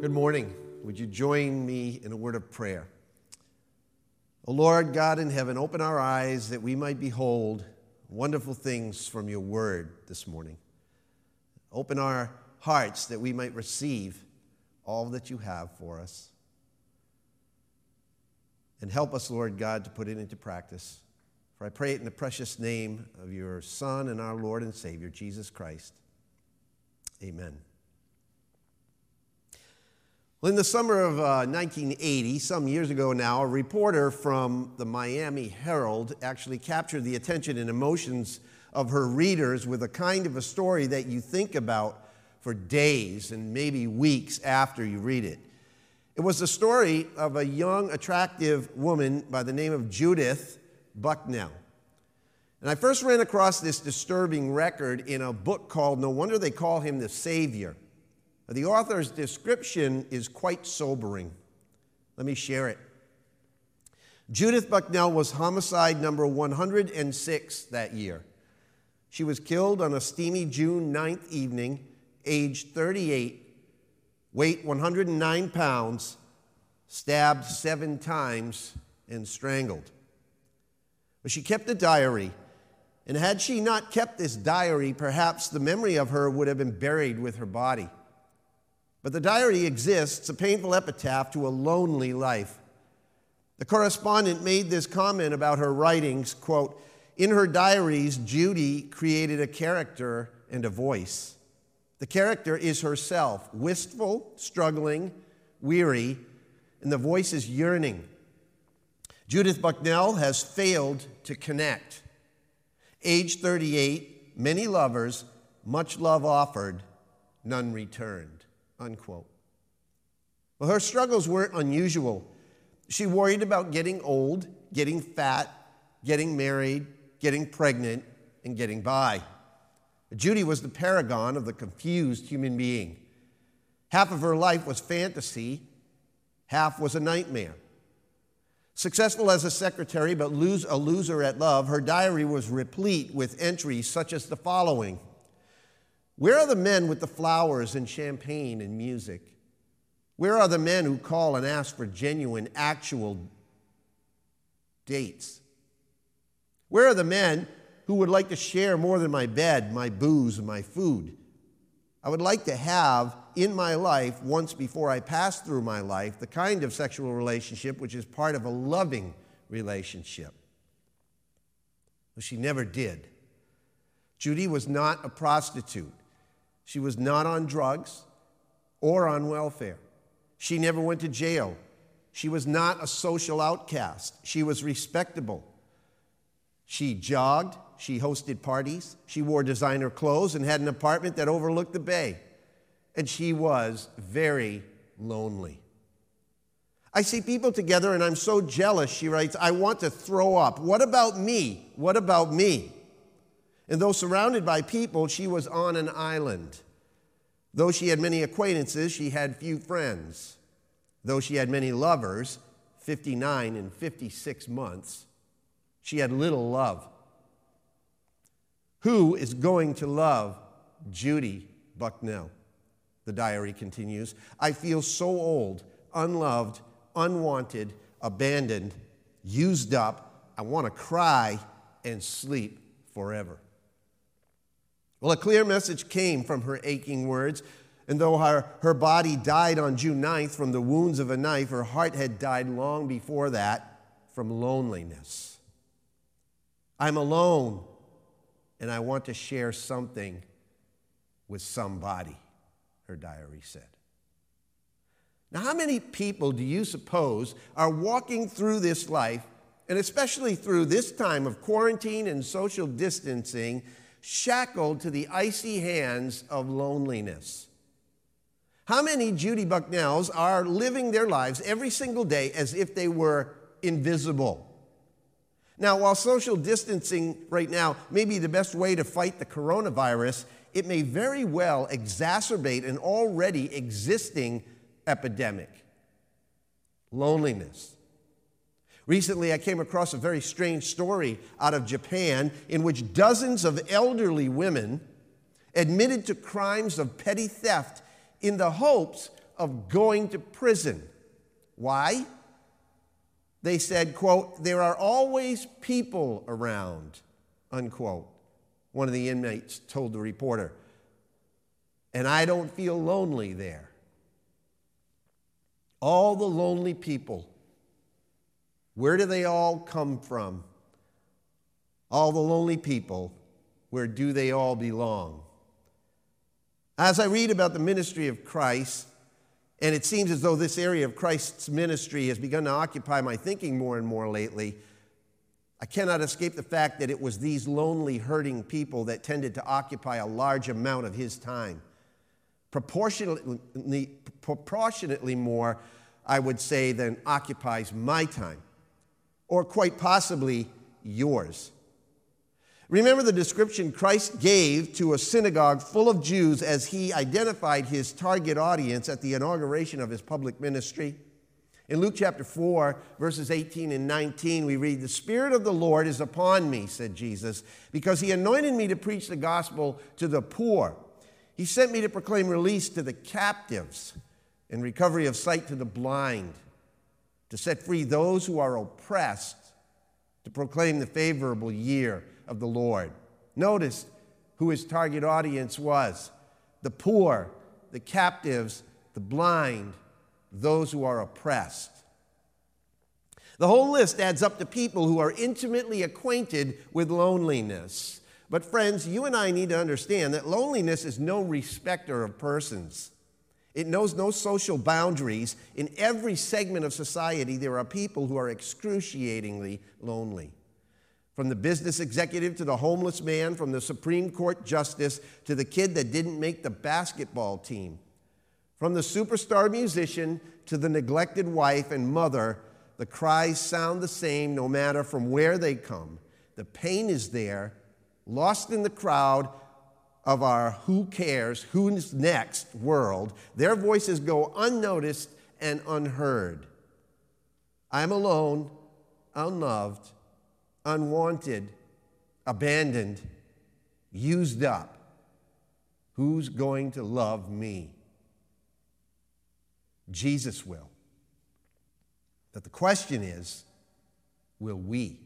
Good morning. Would you join me in a word of prayer? O Lord God in heaven, open our eyes that we might behold wonderful things from your word this morning. Open our hearts that we might receive all that you have for us. And help us, Lord God, to put it into practice. For I pray it in the precious name of your Son and our Lord and Savior, Jesus Christ. Amen. Well, in the summer of uh, 1980, some years ago now, a reporter from the Miami Herald actually captured the attention and emotions of her readers with a kind of a story that you think about for days and maybe weeks after you read it. It was the story of a young, attractive woman by the name of Judith Bucknell. And I first ran across this disturbing record in a book called No Wonder They Call Him the Savior the author's description is quite sobering. Let me share it. Judith Bucknell was homicide number 106 that year. She was killed on a steamy June 9th evening, age 38, weight 109 pounds, stabbed seven times, and strangled. But she kept a diary, and had she not kept this diary, perhaps the memory of her would have been buried with her body. But the diary exists, a painful epitaph to a lonely life. The correspondent made this comment about her writings, quote, in her diaries, Judy created a character and a voice. The character is herself, wistful, struggling, weary, and the voice is yearning. Judith Bucknell has failed to connect. Age 38, many lovers, much love offered, none returned unquote. Well, her struggles weren't unusual. She worried about getting old, getting fat, getting married, getting pregnant, and getting by. Judy was the paragon of the confused human being. Half of her life was fantasy, half was a nightmare. Successful as a secretary, but lose, a loser at love, her diary was replete with entries such as the following where are the men with the flowers and champagne and music? Where are the men who call and ask for genuine, actual dates? Where are the men who would like to share more than my bed, my booze, and my food? I would like to have in my life, once before I pass through my life, the kind of sexual relationship which is part of a loving relationship. But she never did. Judy was not a prostitute. She was not on drugs or on welfare. She never went to jail. She was not a social outcast. She was respectable. She jogged. She hosted parties. She wore designer clothes and had an apartment that overlooked the bay. And she was very lonely. I see people together and I'm so jealous, she writes, I want to throw up. What about me? What about me? And though surrounded by people, she was on an island. Though she had many acquaintances, she had few friends. Though she had many lovers, 59 in 56 months, she had little love. Who is going to love Judy Bucknell? The diary continues. I feel so old, unloved, unwanted, abandoned, used up. I want to cry and sleep forever. Well, a clear message came from her aching words. And though her, her body died on June 9th from the wounds of a knife, her heart had died long before that from loneliness. I'm alone, and I want to share something with somebody, her diary said. Now, how many people do you suppose are walking through this life, and especially through this time of quarantine and social distancing, shackled to the icy hands of loneliness. How many Judy Bucknells are living their lives every single day as if they were invisible? Now, while social distancing right now may be the best way to fight the coronavirus, it may very well exacerbate an already existing epidemic loneliness. Recently, I came across a very strange story out of Japan in which dozens of elderly women admitted to crimes of petty theft in the hopes of going to prison. Why? They said, quote, there are always people around, unquote. One of the inmates told the reporter, and I don't feel lonely there. All the lonely people, where do they all come from? All the lonely people, where do they all belong? As I read about the ministry of Christ, and it seems as though this area of Christ's ministry has begun to occupy my thinking more and more lately. I cannot escape the fact that it was these lonely, hurting people that tended to occupy a large amount of his time. Proportionately, proportionately more, I would say, than occupies my time, or quite possibly yours. Remember the description Christ gave to a synagogue full of Jews as he identified his target audience at the inauguration of his public ministry? In Luke chapter 4, verses 18 and 19, we read, The Spirit of the Lord is upon me, said Jesus, because he anointed me to preach the gospel to the poor. He sent me to proclaim release to the captives and recovery of sight to the blind, to set free those who are oppressed, to proclaim the favorable year of the Lord. Notice who his target audience was the poor, the captives, the blind, those who are oppressed. The whole list adds up to people who are intimately acquainted with loneliness. But, friends, you and I need to understand that loneliness is no respecter of persons. It knows no social boundaries. In every segment of society, there are people who are excruciatingly lonely. From the business executive to the homeless man, from the Supreme Court justice to the kid that didn't make the basketball team. From the superstar musician to the neglected wife and mother, the cries sound the same no matter from where they come. The pain is there, lost in the crowd of our who cares, who's next world. Their voices go unnoticed and unheard. I'm alone, unloved unwanted, abandoned, used up. Who's going to love me? Jesus will. But the question is will we?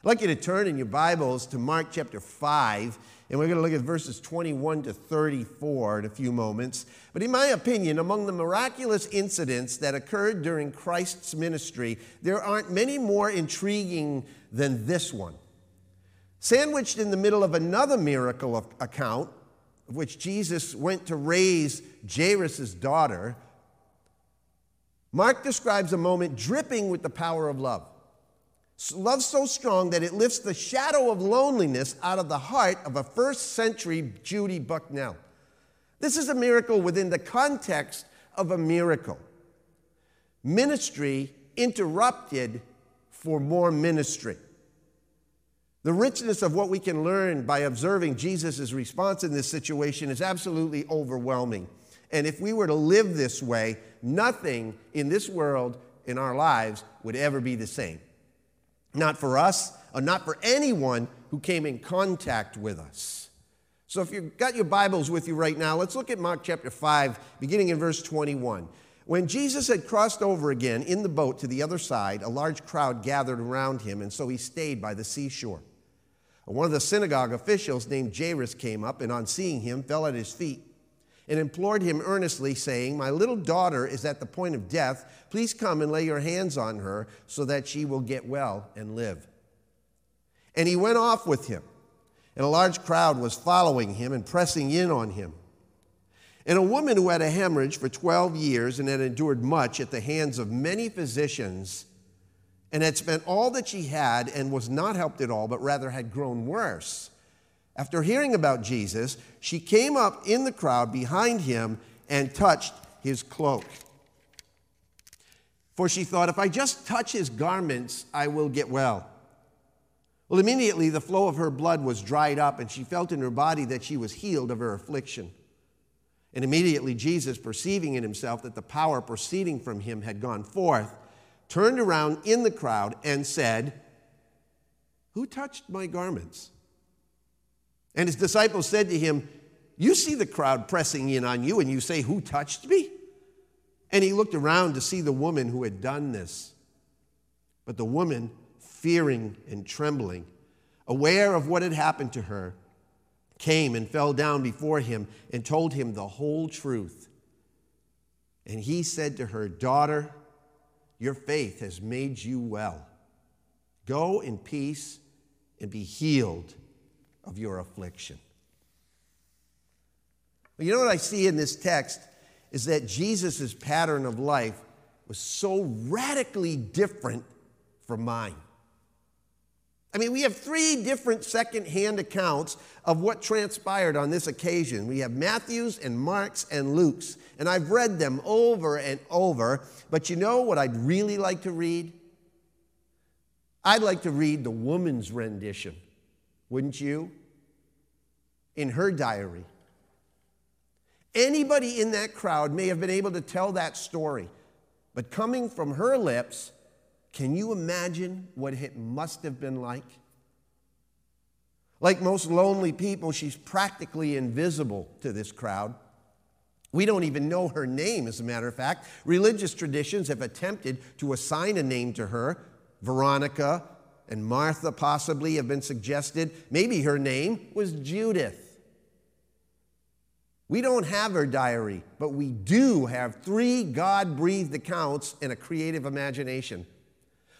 I'd like you to turn in your Bibles to Mark chapter 5, and we're going to look at verses 21 to 34 in a few moments. But in my opinion, among the miraculous incidents that occurred during Christ's ministry, there aren't many more intriguing than this one. Sandwiched in the middle of another miracle account, of which Jesus went to raise Jairus' daughter, Mark describes a moment dripping with the power of love. Love so strong that it lifts the shadow of loneliness out of the heart of a first century Judy Bucknell. This is a miracle within the context of a miracle. Ministry interrupted for more ministry. The richness of what we can learn by observing Jesus' response in this situation is absolutely overwhelming. And if we were to live this way, nothing in this world, in our lives, would ever be the same not for us, or not for anyone who came in contact with us. So if you've got your Bibles with you right now, let's look at Mark chapter 5, beginning in verse 21. When Jesus had crossed over again in the boat to the other side, a large crowd gathered around him, and so he stayed by the seashore. One of the synagogue officials named Jairus came up and, on seeing him, fell at his feet and implored him earnestly, saying, My little daughter is at the point of death. Please come and lay your hands on her so that she will get well and live. And he went off with him, and a large crowd was following him and pressing in on him. And a woman who had a hemorrhage for 12 years and had endured much at the hands of many physicians and had spent all that she had and was not helped at all, but rather had grown worse after hearing about Jesus, she came up in the crowd behind him and touched his cloak. For she thought, if I just touch his garments, I will get well. Well, immediately the flow of her blood was dried up, and she felt in her body that she was healed of her affliction. And immediately Jesus, perceiving in himself that the power proceeding from him had gone forth, turned around in the crowd and said, Who touched my garments? And his disciples said to him, You see the crowd pressing in on you, and you say, Who touched me? And he looked around to see the woman who had done this. But the woman, fearing and trembling, aware of what had happened to her, came and fell down before him and told him the whole truth. And he said to her, Daughter, your faith has made you well. Go in peace and be healed of your affliction. Well, you know what I see in this text is that Jesus' pattern of life was so radically different from mine. I mean, we have three different second-hand accounts of what transpired on this occasion. We have Matthew's and Mark's and Luke's, and I've read them over and over. But you know what I'd really like to read? I'd like to read the woman's rendition, wouldn't you? In her diary. Anybody in that crowd may have been able to tell that story, but coming from her lips, can you imagine what it must have been like? Like most lonely people, she's practically invisible to this crowd. We don't even know her name, as a matter of fact. Religious traditions have attempted to assign a name to her. Veronica and Martha possibly have been suggested. Maybe her name was Judith. We don't have her diary, but we do have three God breathed accounts and a creative imagination.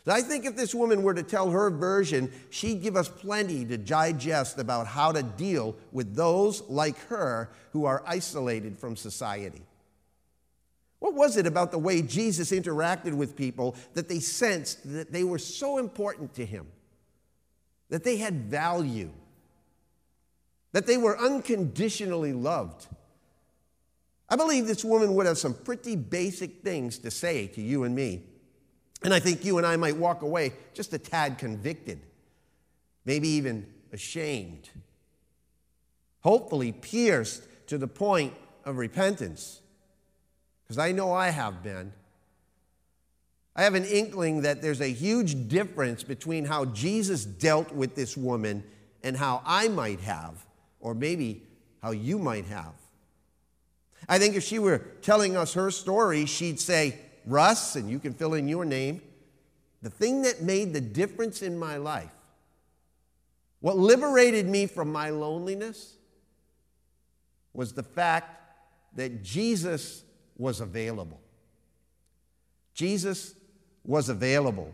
I think if this woman were to tell her version, she'd give us plenty to digest about how to deal with those like her who are isolated from society. What was it about the way Jesus interacted with people that they sensed that they were so important to him, that they had value, that they were unconditionally loved? I believe this woman would have some pretty basic things to say to you and me and I think you and I might walk away just a tad convicted, maybe even ashamed, hopefully pierced to the point of repentance. Because I know I have been. I have an inkling that there's a huge difference between how Jesus dealt with this woman and how I might have, or maybe how you might have. I think if she were telling us her story, she'd say, Russ, and you can fill in your name, the thing that made the difference in my life, what liberated me from my loneliness, was the fact that Jesus was available. Jesus was available.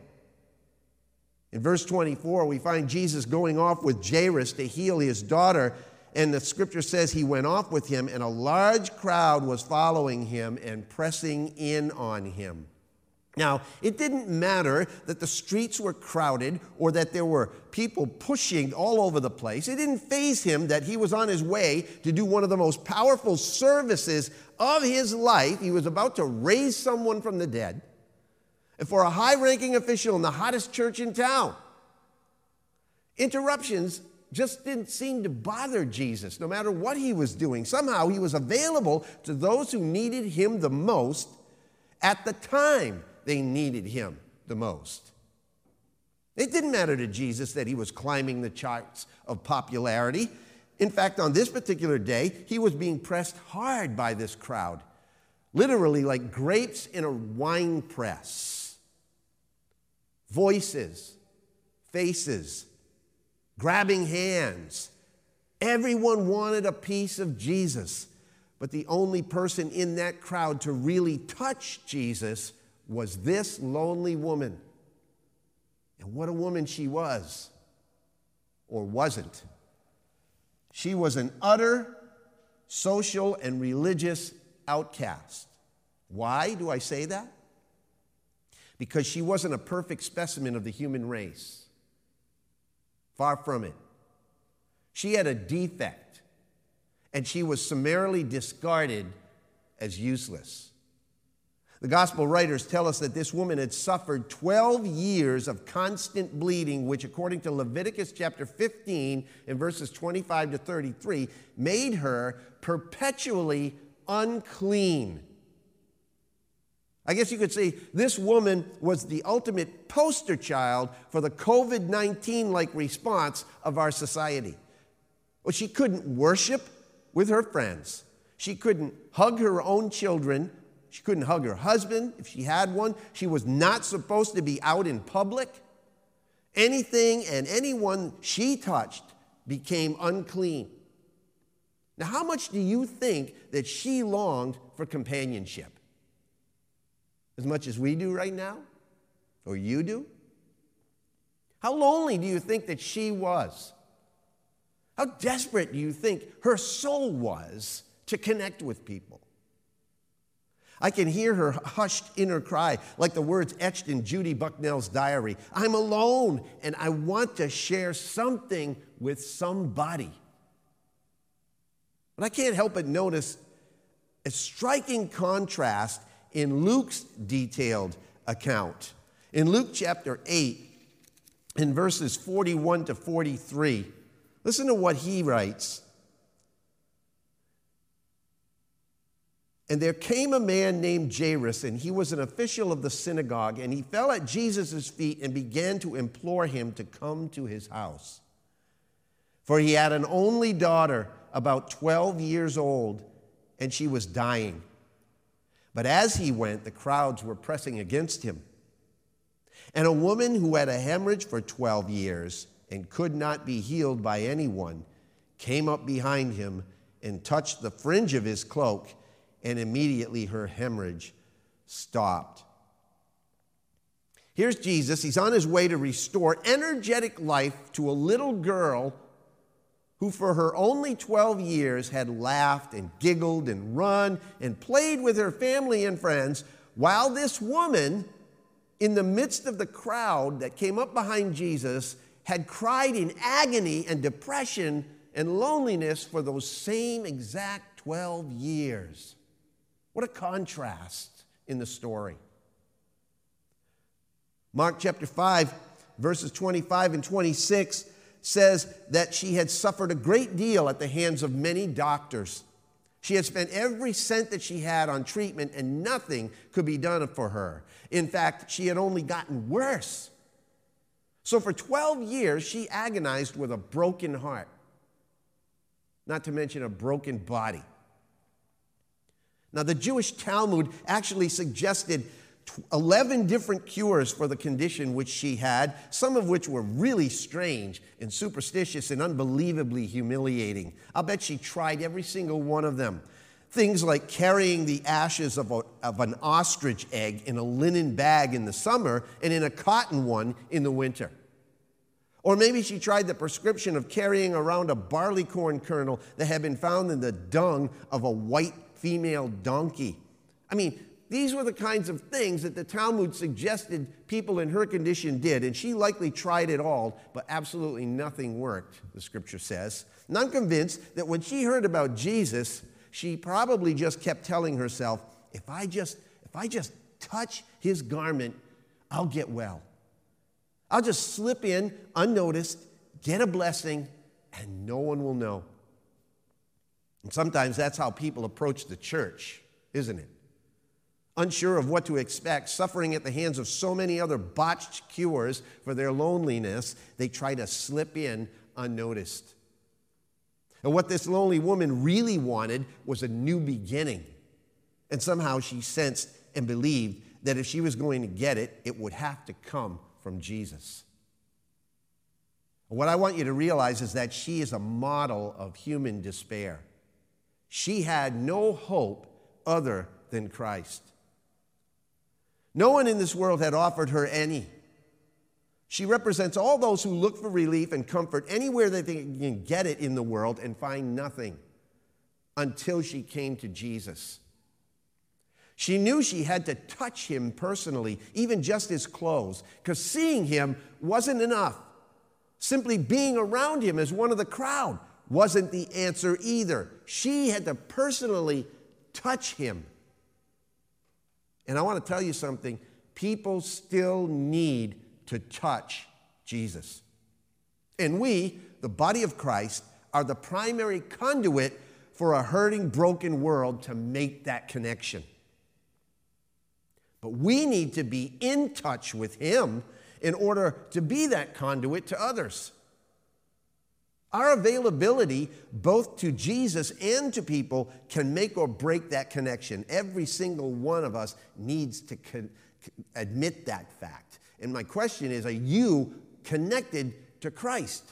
In verse 24, we find Jesus going off with Jairus to heal his daughter and the scripture says he went off with him, and a large crowd was following him and pressing in on him. Now, it didn't matter that the streets were crowded or that there were people pushing all over the place. It didn't faze him that he was on his way to do one of the most powerful services of his life. He was about to raise someone from the dead and for a high ranking official in the hottest church in town. Interruptions just didn't seem to bother Jesus, no matter what he was doing. Somehow he was available to those who needed him the most at the time they needed him the most. It didn't matter to Jesus that he was climbing the charts of popularity. In fact, on this particular day, he was being pressed hard by this crowd, literally like grapes in a wine press. Voices, faces, grabbing hands. Everyone wanted a piece of Jesus, but the only person in that crowd to really touch Jesus was this lonely woman. And what a woman she was, or wasn't. She was an utter social and religious outcast. Why do I say that? Because she wasn't a perfect specimen of the human race. Far from it. She had a defect, and she was summarily discarded as useless. The gospel writers tell us that this woman had suffered 12 years of constant bleeding, which, according to Leviticus chapter 15, in verses 25 to 33, made her perpetually unclean. I guess you could say this woman was the ultimate poster child for the COVID 19 like response of our society. Well, she couldn't worship with her friends. She couldn't hug her own children. She couldn't hug her husband if she had one. She was not supposed to be out in public. Anything and anyone she touched became unclean. Now, how much do you think that she longed for companionship? As much as we do right now? Or you do? How lonely do you think that she was? How desperate do you think her soul was to connect with people? I can hear her hushed inner cry, like the words etched in Judy Bucknell's diary I'm alone and I want to share something with somebody. But I can't help but notice a striking contrast in Luke's detailed account. In Luke chapter 8, in verses 41 to 43, listen to what he writes. And there came a man named Jairus, and he was an official of the synagogue, and he fell at Jesus' feet and began to implore him to come to his house. For he had an only daughter, about 12 years old, and she was dying. But as he went, the crowds were pressing against him. And a woman who had a hemorrhage for 12 years and could not be healed by anyone came up behind him and touched the fringe of his cloak and immediately her hemorrhage stopped. Here's Jesus. He's on his way to restore energetic life to a little girl who, for her only 12 years, had laughed and giggled and run and played with her family and friends, while this woman, in the midst of the crowd that came up behind Jesus, had cried in agony and depression and loneliness for those same exact 12 years. What a contrast in the story. Mark chapter 5, verses 25 and 26 says that she had suffered a great deal at the hands of many doctors. She had spent every cent that she had on treatment, and nothing could be done for her. In fact, she had only gotten worse. So, for 12 years, she agonized with a broken heart, not to mention a broken body. Now, the Jewish Talmud actually suggested 11 different cures for the condition which she had, some of which were really strange and superstitious and unbelievably humiliating. I'll bet she tried every single one of them. Things like carrying the ashes of, a, of an ostrich egg in a linen bag in the summer and in a cotton one in the winter. Or maybe she tried the prescription of carrying around a barley corn kernel that had been found in the dung of a white female donkey. I mean, these were the kinds of things that the Talmud suggested people in her condition did, and she likely tried it all, but absolutely nothing worked, the scripture says. And I'm convinced that when she heard about Jesus, she probably just kept telling herself, if I just, if I just touch his garment, I'll get well. I'll just slip in unnoticed, get a blessing, and no one will know. And sometimes that's how people approach the church, isn't it? Unsure of what to expect, suffering at the hands of so many other botched cures for their loneliness, they try to slip in unnoticed. And what this lonely woman really wanted was a new beginning. And somehow she sensed and believed that if she was going to get it, it would have to come from Jesus. What I want you to realize is that she is a model of human despair. She had no hope other than Christ. No one in this world had offered her any. She represents all those who look for relief and comfort anywhere that they can get it in the world and find nothing until she came to Jesus. She knew she had to touch him personally, even just his clothes, because seeing him wasn't enough. Simply being around him as one of the crowd wasn't the answer either. She had to personally touch him. And I want to tell you something people still need to touch Jesus. And we, the body of Christ, are the primary conduit for a hurting, broken world to make that connection. But we need to be in touch with Him in order to be that conduit to others. Our availability, both to Jesus and to people, can make or break that connection. Every single one of us needs to con- admit that fact. And my question is are you connected to Christ?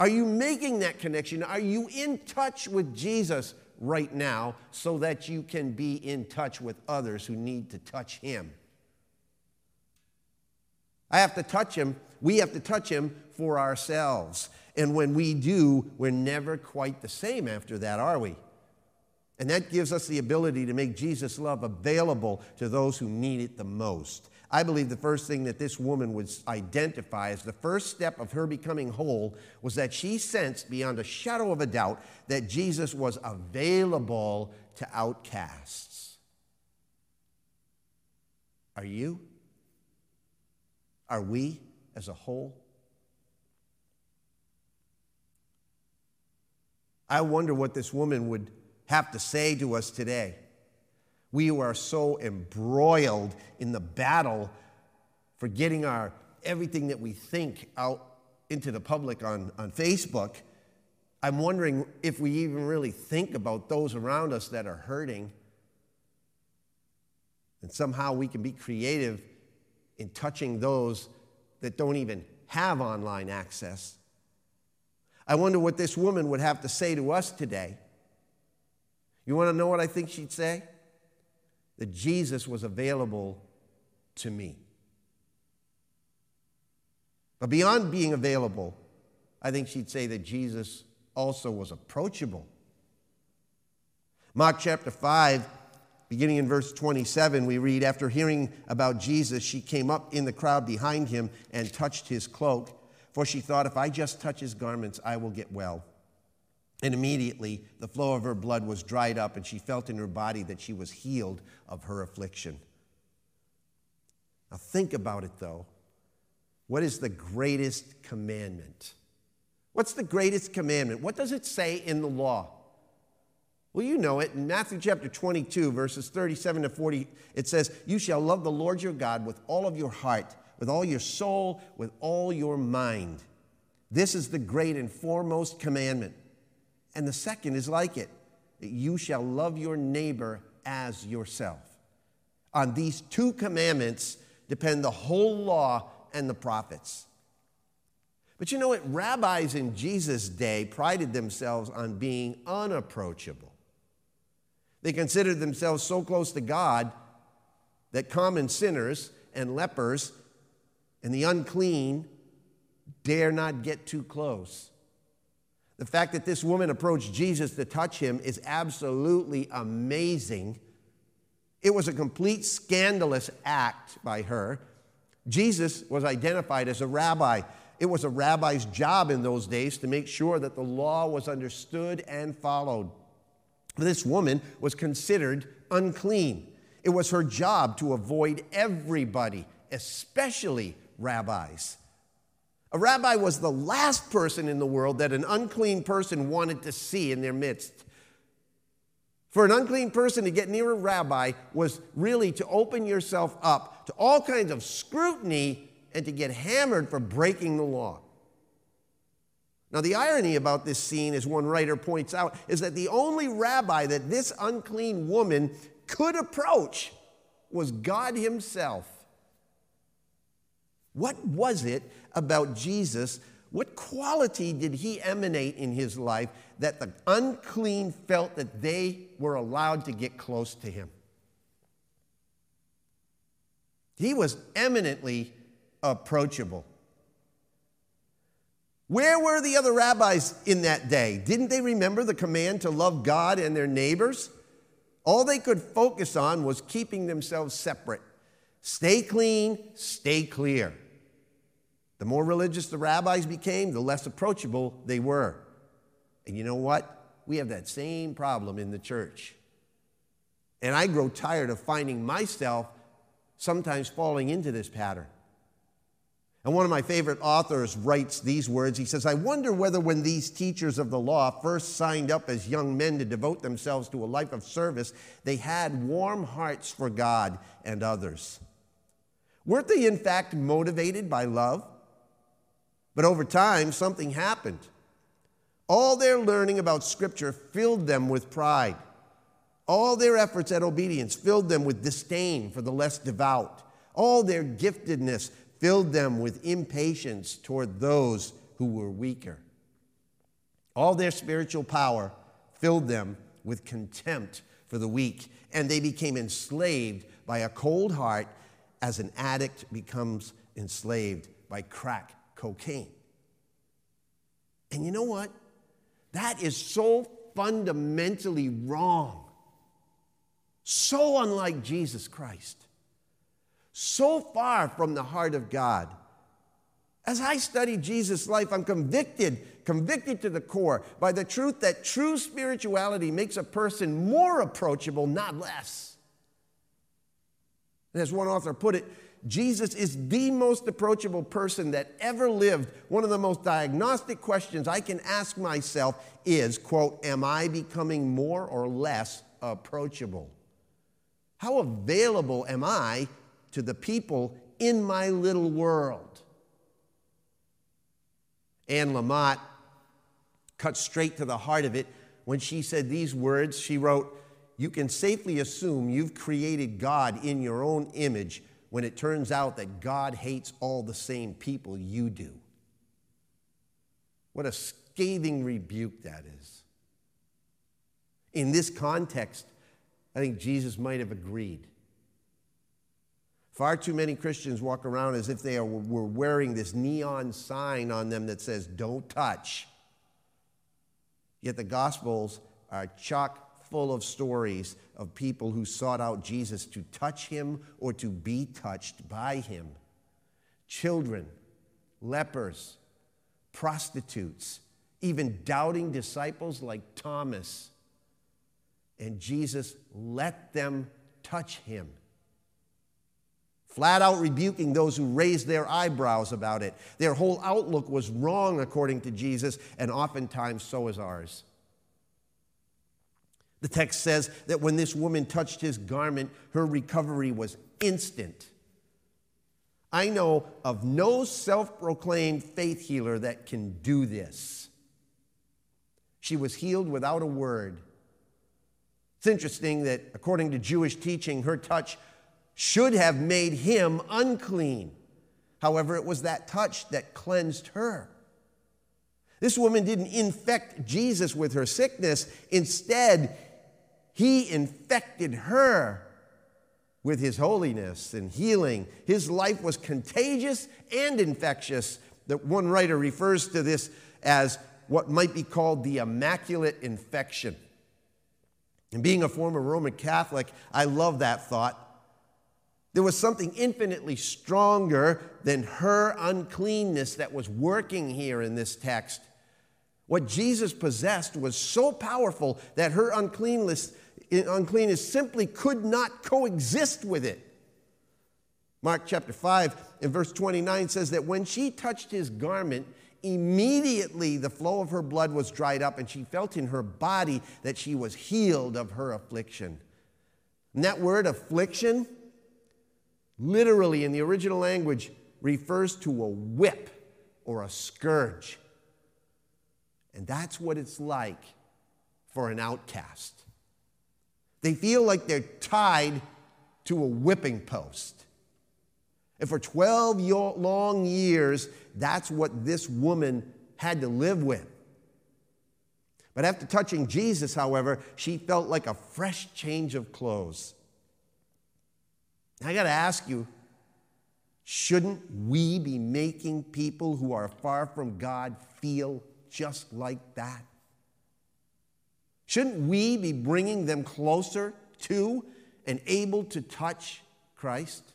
Are you making that connection? Are you in touch with Jesus right now so that you can be in touch with others who need to touch Him? I have to touch Him. We have to touch Him for ourselves. And when we do, we're never quite the same after that, are we? And that gives us the ability to make Jesus' love available to those who need it the most. I believe the first thing that this woman would identify as the first step of her becoming whole was that she sensed beyond a shadow of a doubt that Jesus was available to outcasts. Are you? Are we as a whole? I wonder what this woman would have to say to us today. We who are so embroiled in the battle for getting our everything that we think out into the public on, on Facebook. I'm wondering if we even really think about those around us that are hurting. And somehow we can be creative in touching those that don't even have online access. I wonder what this woman would have to say to us today. You want to know what I think she'd say? That Jesus was available to me. But beyond being available, I think she'd say that Jesus also was approachable. Mark chapter 5, beginning in verse 27, we read After hearing about Jesus, she came up in the crowd behind him and touched his cloak, for she thought, If I just touch his garments, I will get well. And immediately the flow of her blood was dried up, and she felt in her body that she was healed of her affliction. Now, think about it though. What is the greatest commandment? What's the greatest commandment? What does it say in the law? Well, you know it. In Matthew chapter 22, verses 37 to 40, it says, You shall love the Lord your God with all of your heart, with all your soul, with all your mind. This is the great and foremost commandment. And the second is like it that you shall love your neighbor as yourself. On these two commandments depend the whole law and the prophets. But you know what? Rabbis in Jesus' day prided themselves on being unapproachable. They considered themselves so close to God that common sinners and lepers and the unclean dare not get too close. The fact that this woman approached Jesus to touch him is absolutely amazing. It was a complete scandalous act by her. Jesus was identified as a rabbi. It was a rabbi's job in those days to make sure that the law was understood and followed. This woman was considered unclean. It was her job to avoid everybody, especially rabbis. A rabbi was the last person in the world that an unclean person wanted to see in their midst. For an unclean person to get near a rabbi was really to open yourself up to all kinds of scrutiny and to get hammered for breaking the law. Now, the irony about this scene, as one writer points out, is that the only rabbi that this unclean woman could approach was God Himself. What was it about Jesus? What quality did he emanate in his life that the unclean felt that they were allowed to get close to him? He was eminently approachable. Where were the other rabbis in that day? Didn't they remember the command to love God and their neighbors? All they could focus on was keeping themselves separate. Stay clean, stay clear. The more religious the rabbis became, the less approachable they were. And you know what? We have that same problem in the church. And I grow tired of finding myself sometimes falling into this pattern. And one of my favorite authors writes these words. He says, I wonder whether when these teachers of the law first signed up as young men to devote themselves to a life of service, they had warm hearts for God and others. Weren't they, in fact, motivated by love? But over time, something happened. All their learning about Scripture filled them with pride. All their efforts at obedience filled them with disdain for the less devout. All their giftedness filled them with impatience toward those who were weaker. All their spiritual power filled them with contempt for the weak, and they became enslaved by a cold heart as an addict becomes enslaved by crack cocaine. And you know what? That is so fundamentally wrong. So unlike Jesus Christ. So far from the heart of God. As I study Jesus' life, I'm convicted, convicted to the core by the truth that true spirituality makes a person more approachable, not less. And as one author put it, Jesus is the most approachable person that ever lived. One of the most diagnostic questions I can ask myself is, quote, am I becoming more or less approachable? How available am I to the people in my little world? Anne Lamott cut straight to the heart of it when she said these words. She wrote, You can safely assume you've created God in your own image when it turns out that God hates all the same people you do. What a scathing rebuke that is. In this context, I think Jesus might have agreed. Far too many Christians walk around as if they are, were wearing this neon sign on them that says, Don't touch. Yet the Gospels are chock full of stories of people who sought out Jesus to touch him or to be touched by him. Children, lepers, prostitutes, even doubting disciples like Thomas. And Jesus let them touch him. Flat out rebuking those who raised their eyebrows about it. Their whole outlook was wrong, according to Jesus, and oftentimes so is ours. The text says that when this woman touched his garment, her recovery was instant. I know of no self proclaimed faith healer that can do this. She was healed without a word. It's interesting that, according to Jewish teaching, her touch should have made him unclean. However, it was that touch that cleansed her. This woman didn't infect Jesus with her sickness. Instead, he infected her with his holiness and healing. His life was contagious and infectious. That one writer refers to this as what might be called the immaculate infection. And being a former Roman Catholic, I love that thought. There was something infinitely stronger than her uncleanness that was working here in this text. What Jesus possessed was so powerful that her uncleanness uncleanness simply could not coexist with it. Mark chapter 5 and verse 29 says that when she touched his garment, immediately the flow of her blood was dried up, and she felt in her body that she was healed of her affliction. And that word affliction, literally in the original language, refers to a whip or a scourge. And that's what it's like for an outcast. They feel like they're tied to a whipping post. And for 12 long years, that's what this woman had to live with. But after touching Jesus, however, she felt like a fresh change of clothes. I got to ask you shouldn't we be making people who are far from God feel just like that? Shouldn't we be bringing them closer to and able to touch Christ?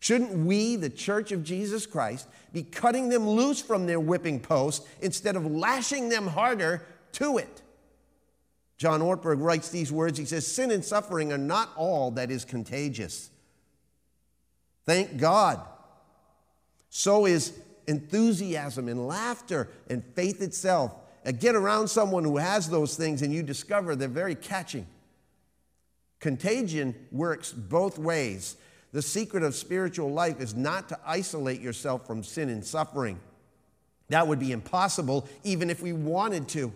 Shouldn't we, the church of Jesus Christ, be cutting them loose from their whipping post instead of lashing them harder to it? John Ortberg writes these words. He says, Sin and suffering are not all that is contagious. Thank God. So is enthusiasm and laughter and faith itself uh, get around someone who has those things and you discover they're very catching. Contagion works both ways. The secret of spiritual life is not to isolate yourself from sin and suffering. That would be impossible even if we wanted to.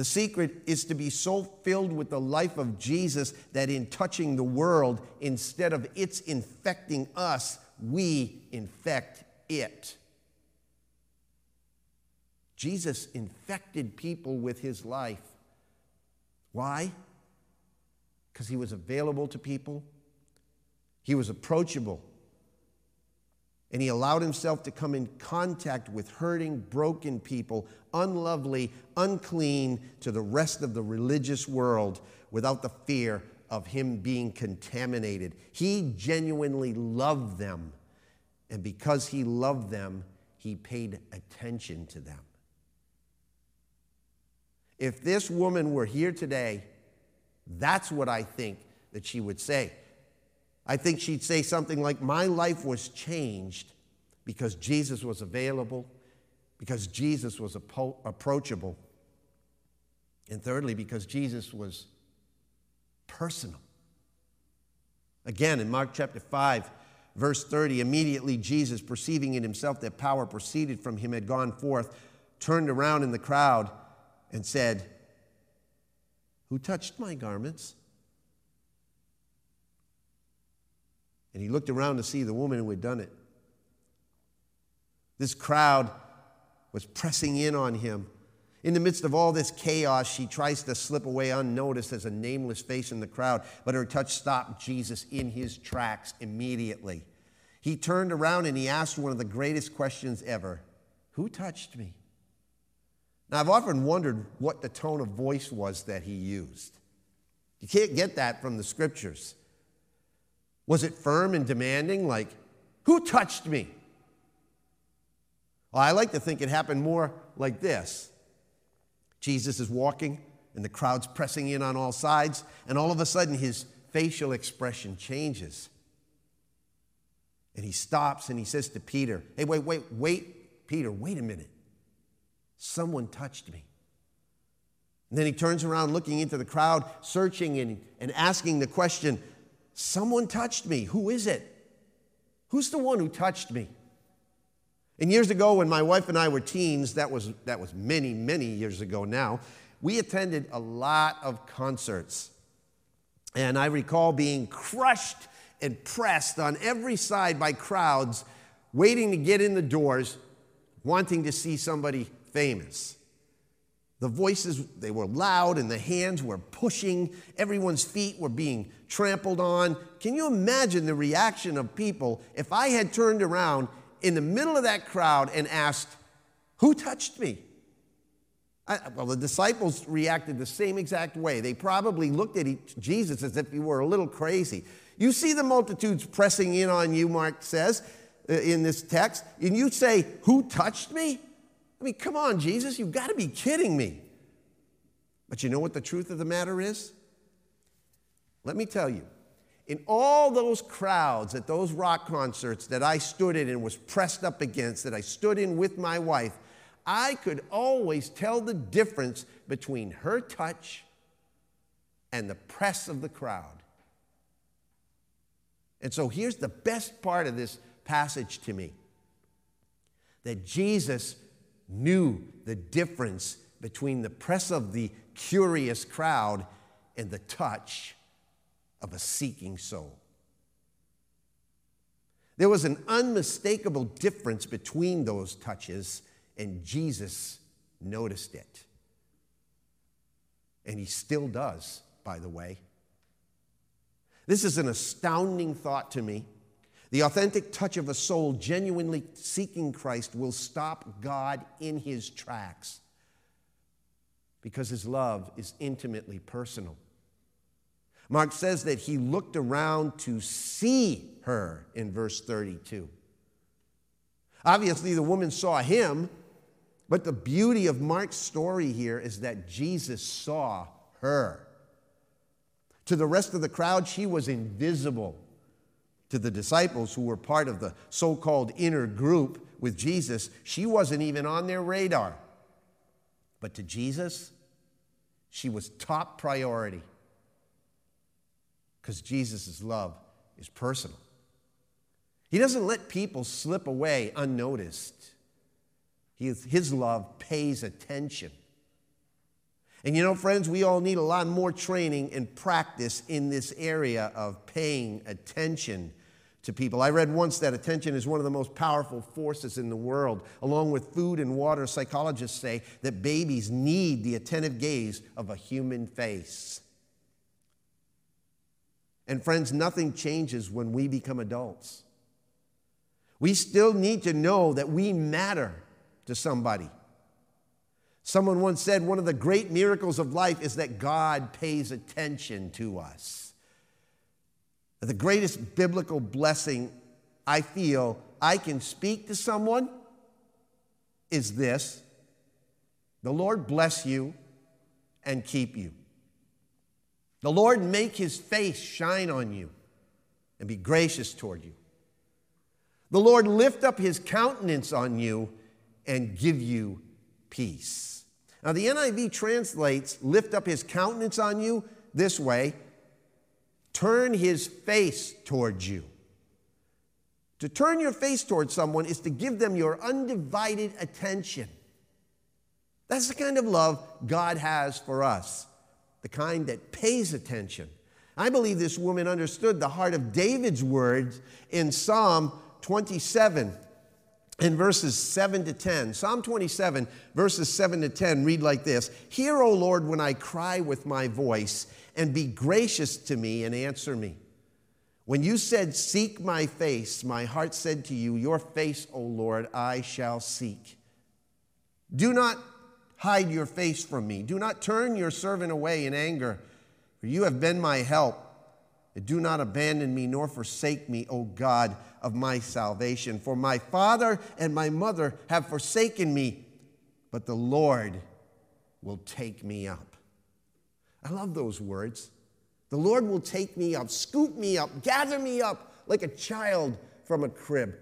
The secret is to be so filled with the life of Jesus that in touching the world, instead of its infecting us, we infect it. Jesus infected people with his life. Why? Because he was available to people, he was approachable, and he allowed himself to come in contact with hurting, broken people, unlovely, unclean to the rest of the religious world without the fear of him being contaminated. He genuinely loved them, and because he loved them, he paid attention to them. If this woman were here today, that's what I think that she would say. I think she'd say something like, My life was changed because Jesus was available, because Jesus was approachable, and thirdly, because Jesus was personal. Again, in Mark chapter 5, verse 30, immediately Jesus, perceiving in himself that power proceeded from him, had gone forth, turned around in the crowd and said, Who touched my garments? And he looked around to see the woman who had done it. This crowd was pressing in on him. In the midst of all this chaos, she tries to slip away unnoticed as a nameless face in the crowd, but her touch stopped Jesus in his tracks immediately. He turned around and he asked one of the greatest questions ever Who touched me? Now, I've often wondered what the tone of voice was that he used. You can't get that from the scriptures. Was it firm and demanding, like, Who touched me? Well, I like to think it happened more like this Jesus is walking, and the crowd's pressing in on all sides, and all of a sudden his facial expression changes. And he stops and he says to Peter, Hey, wait, wait, wait, Peter, wait a minute. Someone touched me. And then he turns around looking into the crowd, searching and, and asking the question Someone touched me. Who is it? Who's the one who touched me? And years ago, when my wife and I were teens, that was, that was many, many years ago now, we attended a lot of concerts. And I recall being crushed and pressed on every side by crowds waiting to get in the doors, wanting to see somebody famous. The voices, they were loud and the hands were pushing. Everyone's feet were being trampled on. Can you imagine the reaction of people if I had turned around in the middle of that crowd and asked, Who touched me? I, well, the disciples reacted the same exact way. They probably looked at Jesus as if he were a little crazy. You see the multitudes pressing in on you, Mark says uh, in this text, and you say, Who touched me? I mean, come on, Jesus, you've got to be kidding me. But you know what the truth of the matter is? Let me tell you. In all those crowds at those rock concerts that I stood in and was pressed up against, that I stood in with my wife, I could always tell the difference between her touch and the press of the crowd. And so here's the best part of this passage to me that Jesus knew the difference between the press of the curious crowd and the touch of a seeking soul. There was an unmistakable difference between those touches, and Jesus noticed it. And he still does, by the way. This is an astounding thought to me. The authentic touch of a soul genuinely seeking Christ will stop God in his tracks because his love is intimately personal. Mark says that he looked around to see her in verse 32. Obviously, the woman saw him, but the beauty of Mark's story here is that Jesus saw her. To the rest of the crowd, she was invisible to the disciples who were part of the so called inner group with Jesus, she wasn't even on their radar. But to Jesus, she was top priority because Jesus' love is personal. He doesn't let people slip away unnoticed. His, his love pays attention. And you know, friends, we all need a lot more training and practice in this area of paying attention to people. I read once that attention is one of the most powerful forces in the world. Along with food and water, psychologists say that babies need the attentive gaze of a human face. And friends, nothing changes when we become adults. We still need to know that we matter to somebody. Someone once said one of the great miracles of life is that God pays attention to us. The greatest biblical blessing I feel I can speak to someone is this The Lord bless you and keep you. The Lord make his face shine on you and be gracious toward you. The Lord lift up his countenance on you and give you peace. Now, the NIV translates lift up his countenance on you this way turn his face towards you. To turn your face towards someone is to give them your undivided attention. That's the kind of love God has for us, the kind that pays attention. I believe this woman understood the heart of David's words in Psalm 27 in verses 7 to 10. Psalm 27, verses 7 to 10 read like this Hear, O Lord, when I cry with my voice, and be gracious to me and answer me. When you said, Seek my face, my heart said to you, Your face, O Lord, I shall seek. Do not hide your face from me. Do not turn your servant away in anger, for you have been my help. Do not abandon me nor forsake me, O God of my salvation. For my father and my mother have forsaken me, but the Lord will take me up. I love those words. The Lord will take me up, scoop me up, gather me up like a child from a crib.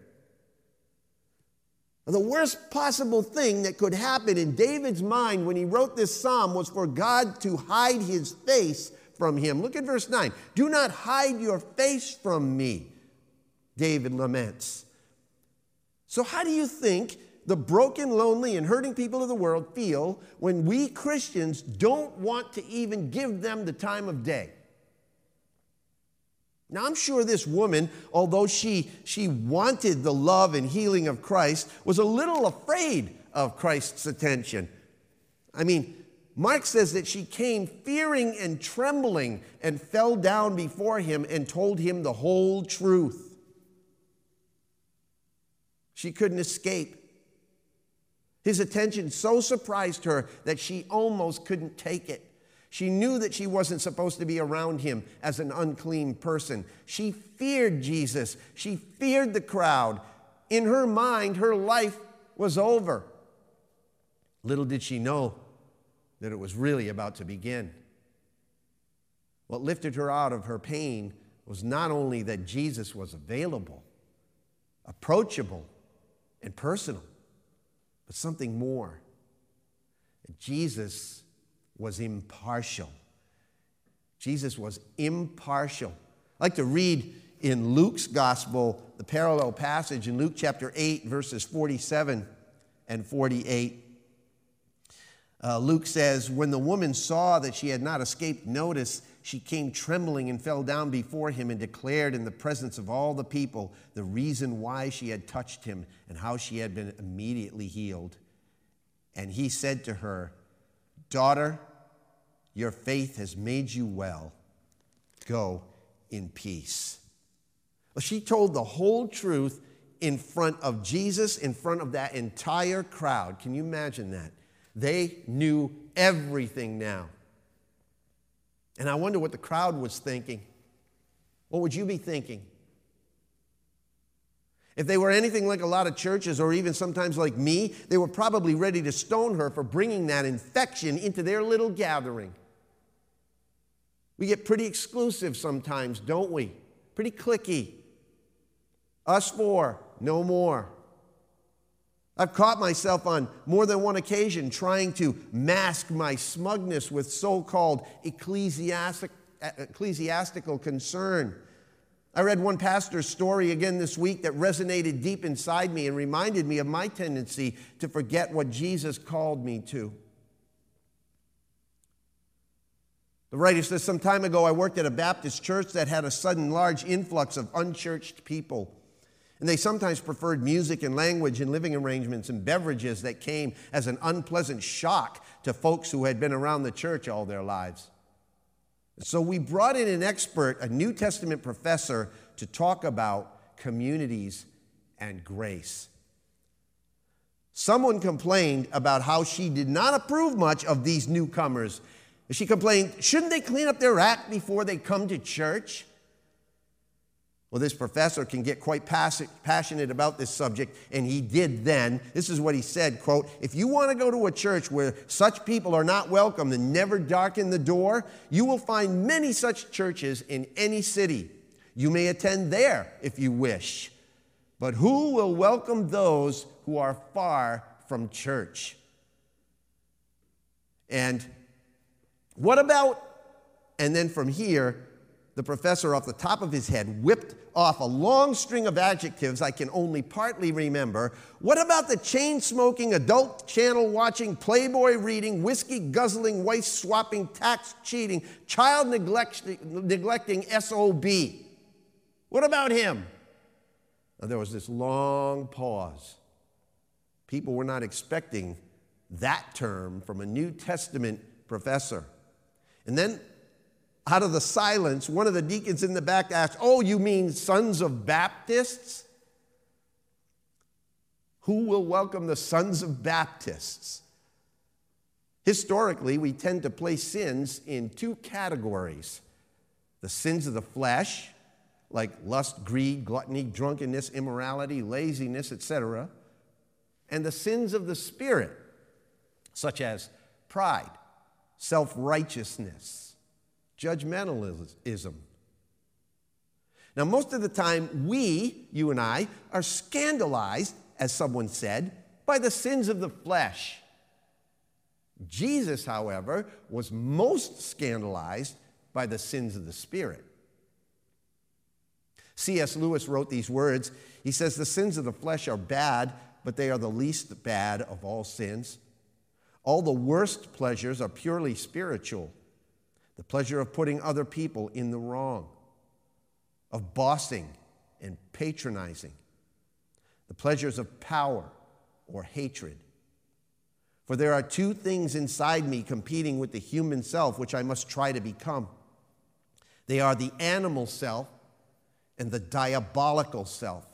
The worst possible thing that could happen in David's mind when he wrote this psalm was for God to hide his face from him. Look at verse 9. Do not hide your face from me, David laments. So, how do you think the broken, lonely, and hurting people of the world feel when we Christians don't want to even give them the time of day? Now, I'm sure this woman, although she, she wanted the love and healing of Christ, was a little afraid of Christ's attention. I mean, Mark says that she came fearing and trembling and fell down before him and told him the whole truth. She couldn't escape. His attention so surprised her that she almost couldn't take it. She knew that she wasn't supposed to be around him as an unclean person. She feared Jesus. She feared the crowd. In her mind, her life was over. Little did she know that it was really about to begin. What lifted her out of her pain was not only that Jesus was available, approachable, and personal, but something more. Jesus was impartial. Jesus was impartial. I like to read in Luke's gospel the parallel passage in Luke chapter 8, verses 47 and 48. Uh, Luke says, When the woman saw that she had not escaped notice, she came trembling and fell down before him and declared in the presence of all the people the reason why she had touched him and how she had been immediately healed. And he said to her, Daughter, your faith has made you well. Go in peace. Well, she told the whole truth in front of Jesus, in front of that entire crowd. Can you imagine that? They knew everything now. And I wonder what the crowd was thinking. What would you be thinking? If they were anything like a lot of churches, or even sometimes like me, they were probably ready to stone her for bringing that infection into their little gathering. We get pretty exclusive sometimes, don't we? Pretty cliquey. Us four, no more. I've caught myself on more than one occasion trying to mask my smugness with so called ecclesiastic, ecclesiastical concern. I read one pastor's story again this week that resonated deep inside me and reminded me of my tendency to forget what Jesus called me to. The writer says, Some time ago, I worked at a Baptist church that had a sudden large influx of unchurched people. And they sometimes preferred music and language and living arrangements and beverages that came as an unpleasant shock to folks who had been around the church all their lives. So we brought in an expert, a New Testament professor, to talk about communities and grace. Someone complained about how she did not approve much of these newcomers. She complained, shouldn't they clean up their act before they come to church? Well, this professor can get quite passionate about this subject, and he did then. This is what he said, quote, "If you want to go to a church where such people are not welcome and never darken the door, you will find many such churches in any city. You may attend there if you wish. But who will welcome those who are far from church?" And what about and then from here the professor, off the top of his head, whipped off a long string of adjectives I can only partly remember. What about the chain smoking, adult channel watching, Playboy reading, whiskey guzzling, wife swapping, tax cheating, child neglecting SOB? What about him? Now, there was this long pause. People were not expecting that term from a New Testament professor. And then out of the silence, one of the deacons in the back asked, Oh, you mean sons of Baptists? Who will welcome the sons of Baptists? Historically, we tend to place sins in two categories the sins of the flesh, like lust, greed, gluttony, drunkenness, immorality, laziness, etc., and the sins of the spirit, such as pride, self righteousness judgmentalism. Now, most of the time, we, you and I, are scandalized, as someone said, by the sins of the flesh. Jesus, however, was most scandalized by the sins of the spirit. C.S. Lewis wrote these words. He says, The sins of the flesh are bad, but they are the least bad of all sins. All the worst pleasures are purely spiritual the pleasure of putting other people in the wrong, of bossing and patronizing, the pleasures of power or hatred. For there are two things inside me competing with the human self, which I must try to become. They are the animal self and the diabolical self.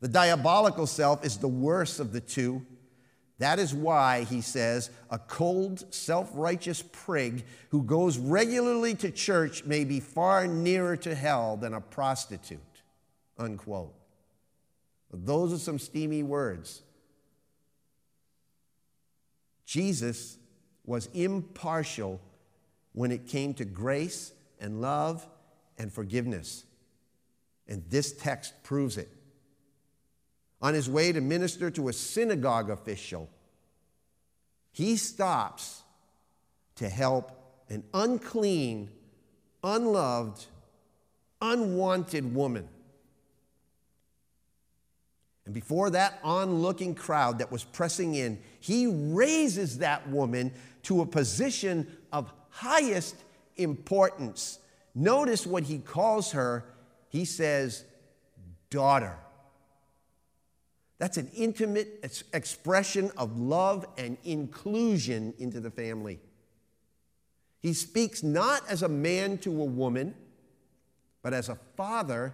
The diabolical self is the worst of the two that is why, he says, a cold, self righteous prig who goes regularly to church may be far nearer to hell than a prostitute. Unquote. Those are some steamy words. Jesus was impartial when it came to grace and love and forgiveness. And this text proves it on his way to minister to a synagogue official, he stops to help an unclean, unloved, unwanted woman. And before that onlooking crowd that was pressing in, he raises that woman to a position of highest importance. Notice what he calls her. He says, daughter. That's an intimate expression of love and inclusion into the family. He speaks not as a man to a woman, but as a father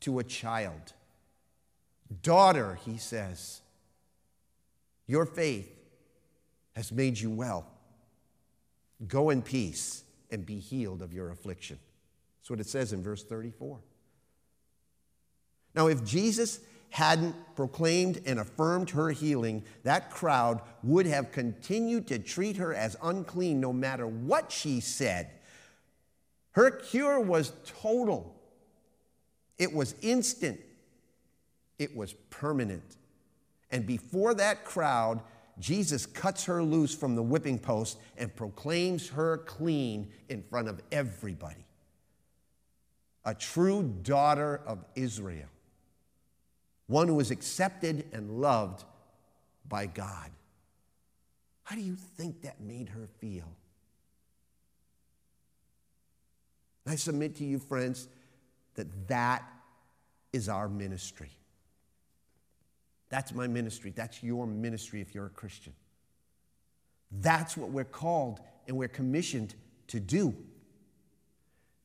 to a child. Daughter, he says, your faith has made you well. Go in peace and be healed of your affliction. That's what it says in verse 34. Now, if Jesus hadn't proclaimed and affirmed her healing, that crowd would have continued to treat her as unclean no matter what she said. Her cure was total, it was instant, it was permanent. And before that crowd, Jesus cuts her loose from the whipping post and proclaims her clean in front of everybody. a true daughter of Israel, one who was accepted and loved by God. How do you think that made her feel? I submit to you, friends, that that is our ministry. That's my ministry. That's your ministry if you're a Christian. That's what we're called and we're commissioned to do.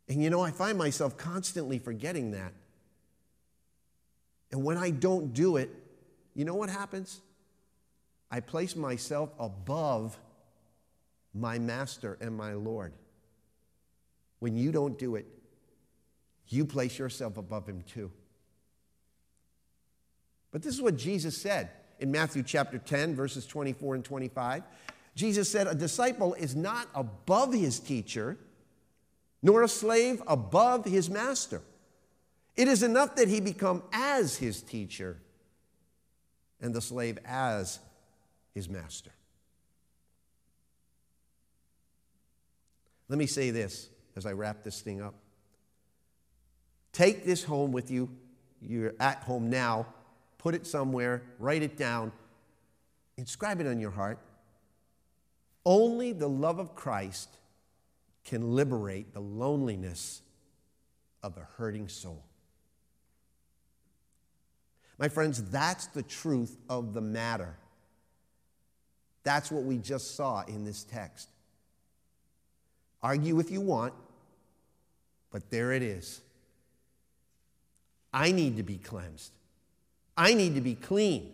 And you know, I find myself constantly forgetting that. And when I don't do it, you know what happens? I place myself above my master and my Lord. When you don't do it, you place yourself above him too. But this is what Jesus said in Matthew chapter 10, verses 24 and 25. Jesus said, A disciple is not above his teacher, nor a slave above his master. It is enough that he become as his teacher and the slave as his master. Let me say this as I wrap this thing up. Take this home with you. You're at home now. Put it somewhere, write it down, inscribe it on your heart. Only the love of Christ can liberate the loneliness of a hurting soul. My friends, that's the truth of the matter. That's what we just saw in this text. Argue if you want, but there it is. I need to be cleansed. I need to be clean.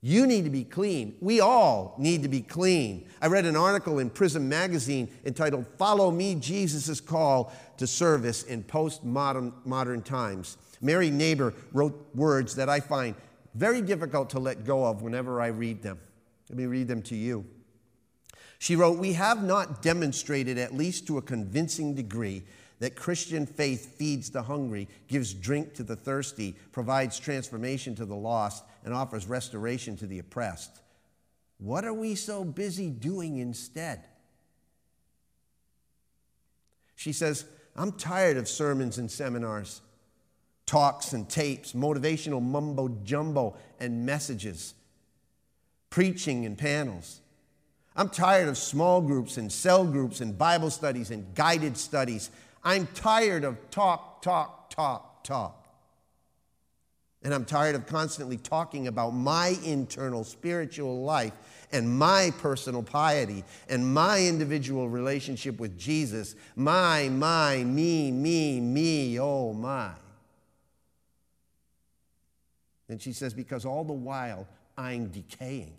You need to be clean. We all need to be clean. I read an article in Prism Magazine entitled Follow Me, Jesus' Call to Service in Postmodern modern Times. Mary Neighbor wrote words that I find very difficult to let go of whenever I read them. Let me read them to you. She wrote, We have not demonstrated, at least to a convincing degree, that Christian faith feeds the hungry, gives drink to the thirsty, provides transformation to the lost, and offers restoration to the oppressed. What are we so busy doing instead? She says, I'm tired of sermons and seminars, talks and tapes, motivational mumbo jumbo and messages, preaching and panels. I'm tired of small groups and cell groups and Bible studies and guided studies I'm tired of talk, talk, talk, talk. And I'm tired of constantly talking about my internal spiritual life and my personal piety and my individual relationship with Jesus. My, my, me, me, me, oh my. And she says, because all the while I'm decaying.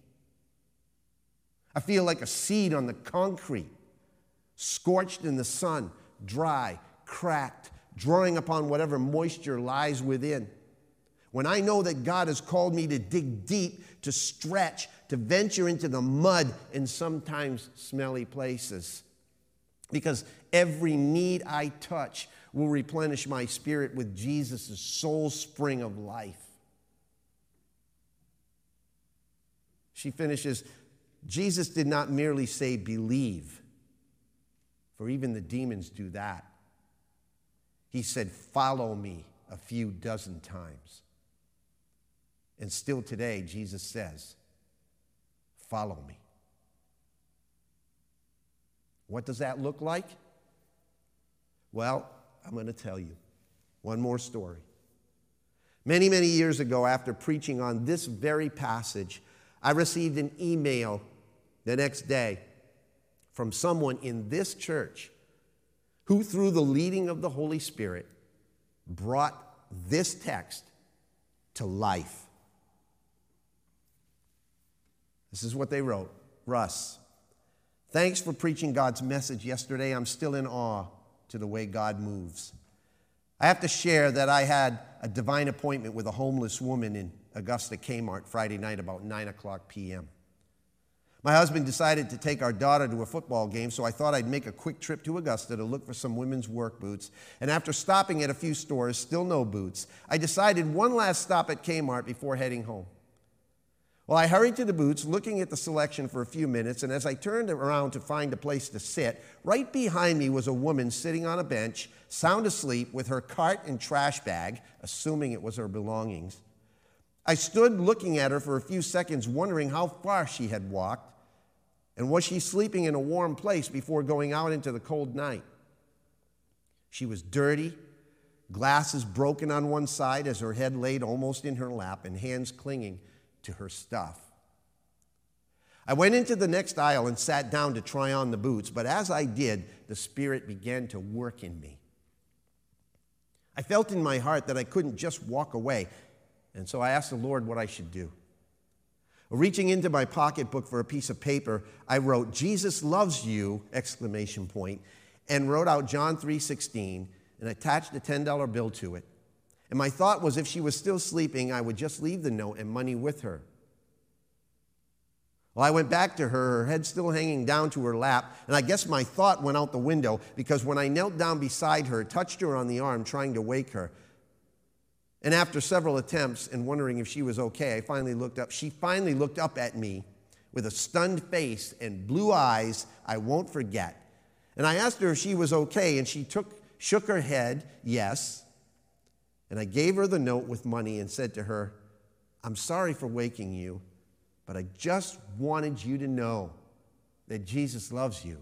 I feel like a seed on the concrete, scorched in the sun, dry, cracked, drawing upon whatever moisture lies within. When I know that God has called me to dig deep, to stretch, to venture into the mud in sometimes smelly places. Because every need I touch will replenish my spirit with Jesus' soul spring of life. She finishes Jesus did not merely say, believe for even the demons do that. He said, Follow me a few dozen times. And still today, Jesus says, Follow me. What does that look like? Well, I'm going to tell you one more story. Many, many years ago, after preaching on this very passage, I received an email the next day from someone in this church who, through the leading of the Holy Spirit, brought this text to life. This is what they wrote Russ, thanks for preaching God's message yesterday. I'm still in awe to the way God moves. I have to share that I had a divine appointment with a homeless woman in Augusta Kmart Friday night about 9 o'clock p.m. My husband decided to take our daughter to a football game, so I thought I'd make a quick trip to Augusta to look for some women's work boots. And after stopping at a few stores, still no boots, I decided one last stop at Kmart before heading home. Well, I hurried to the boots, looking at the selection for a few minutes, and as I turned around to find a place to sit, right behind me was a woman sitting on a bench, sound asleep, with her cart and trash bag, assuming it was her belongings. I stood looking at her for a few seconds, wondering how far she had walked, and was she sleeping in a warm place before going out into the cold night? She was dirty, glasses broken on one side as her head laid almost in her lap, and hands clinging to her stuff. I went into the next aisle and sat down to try on the boots, but as I did, the Spirit began to work in me. I felt in my heart that I couldn't just walk away, and so I asked the Lord what I should do. Reaching into my pocketbook for a piece of paper, I wrote Jesus loves you exclamation point and wrote out John 3:16 and attached a $10 bill to it. And my thought was if she was still sleeping, I would just leave the note and money with her. Well, I went back to her, her head still hanging down to her lap, and I guess my thought went out the window because when I knelt down beside her, touched her on the arm, trying to wake her, and after several attempts and wondering if she was okay, I finally looked up. She finally looked up at me with a stunned face and blue eyes I won't forget. And I asked her if she was okay, and she took, shook her head, yes. And I gave her the note with money and said to her, I'm sorry for waking you, but I just wanted you to know that Jesus loves you.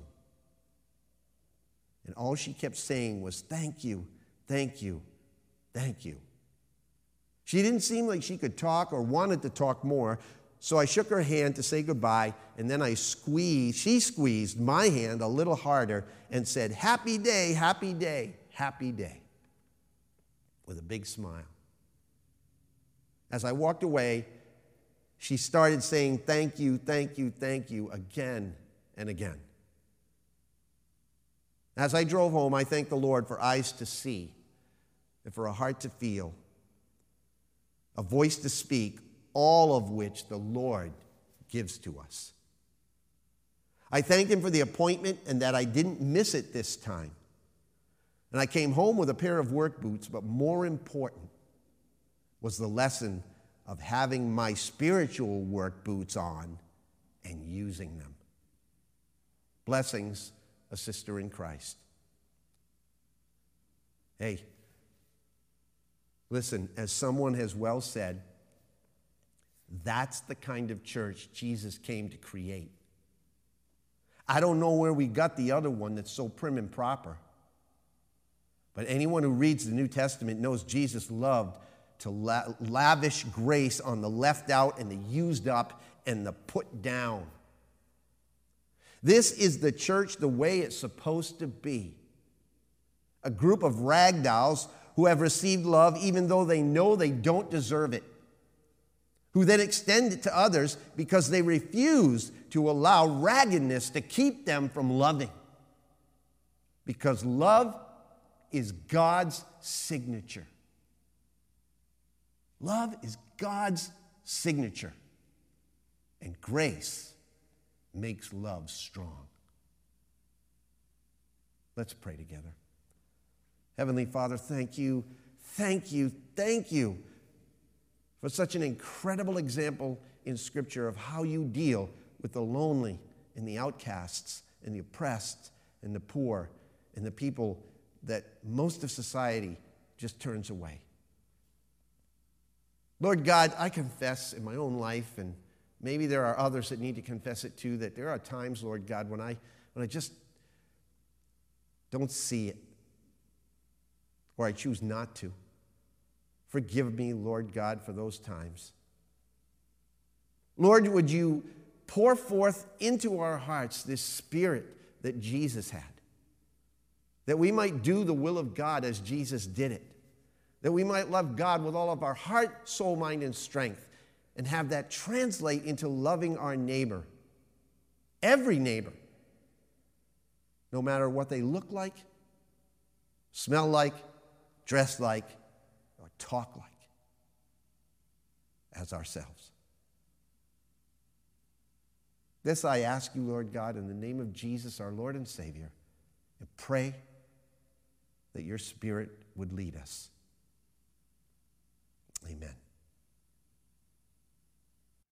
And all she kept saying was, Thank you, thank you, thank you. She didn't seem like she could talk or wanted to talk more, so I shook her hand to say goodbye, and then I squeezed, she squeezed my hand a little harder and said, Happy day, happy day, happy day with a big smile. As I walked away, she started saying, Thank you, thank you, thank you, again and again. As I drove home, I thanked the Lord for eyes to see and for a heart to feel, a voice to speak, all of which the Lord gives to us. I thanked Him for the appointment and that I didn't miss it this time. And I came home with a pair of work boots, but more important was the lesson of having my spiritual work boots on and using them. Blessings, a sister in Christ. Hey, listen, as someone has well said, that's the kind of church Jesus came to create. I don't know where we got the other one that's so prim and proper. But anyone who reads the New Testament knows Jesus loved to la- lavish grace on the left out and the used up and the put down. This is the church the way it's supposed to be a group of ragdolls who have received love even though they know they don't deserve it, who then extend it to others because they refuse to allow raggedness to keep them from loving. Because love is God's signature. Love is God's signature. And grace makes love strong. Let's pray together. Heavenly Father, thank you, thank you, thank you for such an incredible example in Scripture of how you deal with the lonely and the outcasts and the oppressed and the poor and the people that most of society just turns away. Lord God, I confess in my own life, and maybe there are others that need to confess it too, that there are times, Lord God, when I, when I just don't see it, or I choose not to. Forgive me, Lord God, for those times. Lord, would you pour forth into our hearts this spirit that Jesus had? that we might do the will of God as Jesus did it, that we might love God with all of our heart, soul, mind, and strength, and have that translate into loving our neighbor, every neighbor, no matter what they look like, smell like, dress like, or talk like, as ourselves. This I ask you, Lord God, in the name of Jesus, our Lord and Savior, and pray that your Spirit would lead us. Amen.